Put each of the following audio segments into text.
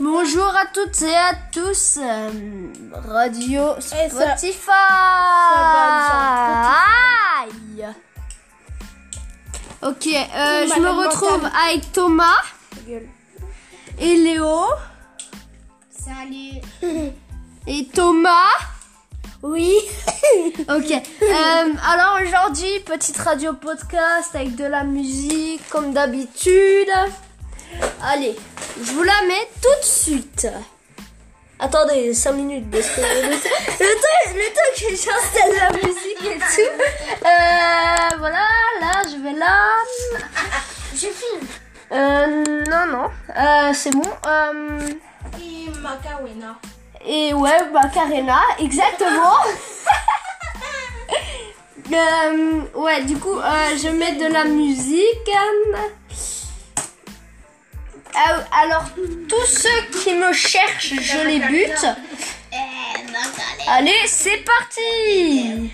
Bonjour à toutes et à tous. euh, Radio Eh, ça- Spotify. va, Aïe. Ok, euh, je me retrouve avec Thomas et Léo Salut. et Thomas. Oui. Ok. euh, alors aujourd'hui, petite radio podcast avec de la musique comme d'habitude. Allez, je vous la mets tout de suite. Attendez 5 minutes parce que le, temps- le temps, que j'installe la musique et tout. Euh, voilà, là je vais là. Je filme. Euh, non, non, euh, c'est bon. Euh, Et Makawena. et ouais, Macarena, exactement. Euh, ouais, du coup, euh, je mets de la musique. Euh, alors, tous ceux qui me cherchent, je les bute. Allez, c'est parti.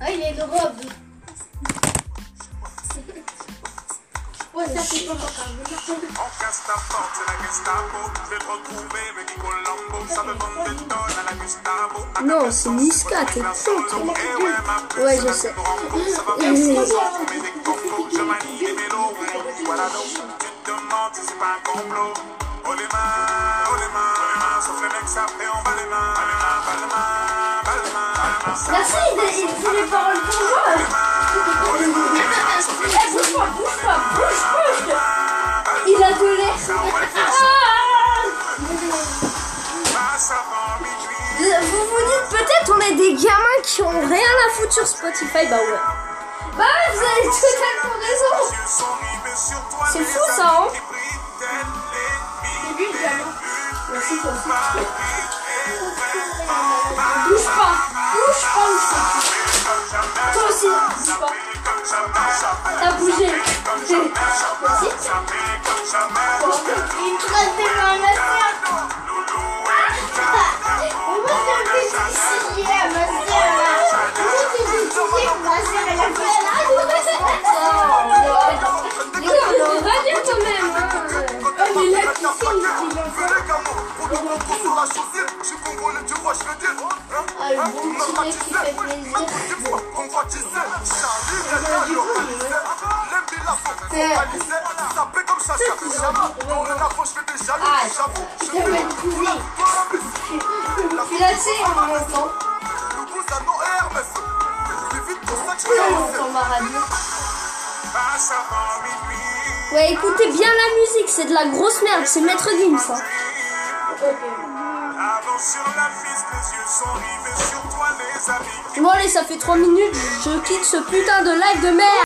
Ah, il est de robe. Ouais, ça c'est pas Macarena. On casse ta porte, c'est la Gestapo. Je vais te retrouver, me dit Colombo. Ça me vend des tonnes à la Gestapo. À Non, c'est Niska, t'es con, ouais, je sais. Tu te demandes si c'est pas un complot. Oh les mains, oh les mains, oh les mains. Sauf les mecs, ça fait on va les mains. Les mains, bas les mains, bas les mains, les mains. Merci, il, il dit les paroles pour moi Eh, bouge pas, bouge pas, bouge, bouge Il a de l'air Ah Ah, ça va, minuit. Vous vous dites peut-être on est des gamins qui ont rien à foutre sur Spotify, bah ouais. Bah vous avez totalement raison. C'est fou, ça, hein. C'est lui le gamin. Merci. Bouge pas, bouge pas aussi. Toi aussi, bouge pas. T'as bougé. Il dit Ah, le bon petit mec qui fait plaisir. Je vais le couler. Puis là, tu entend ma radio. Ouais, écoutez bien la musique, c'est de la grosse merde, c'est Maître Gims. hein. Les amis. Bon allez, ça fait 3 minutes, je quitte ce putain de live de merde.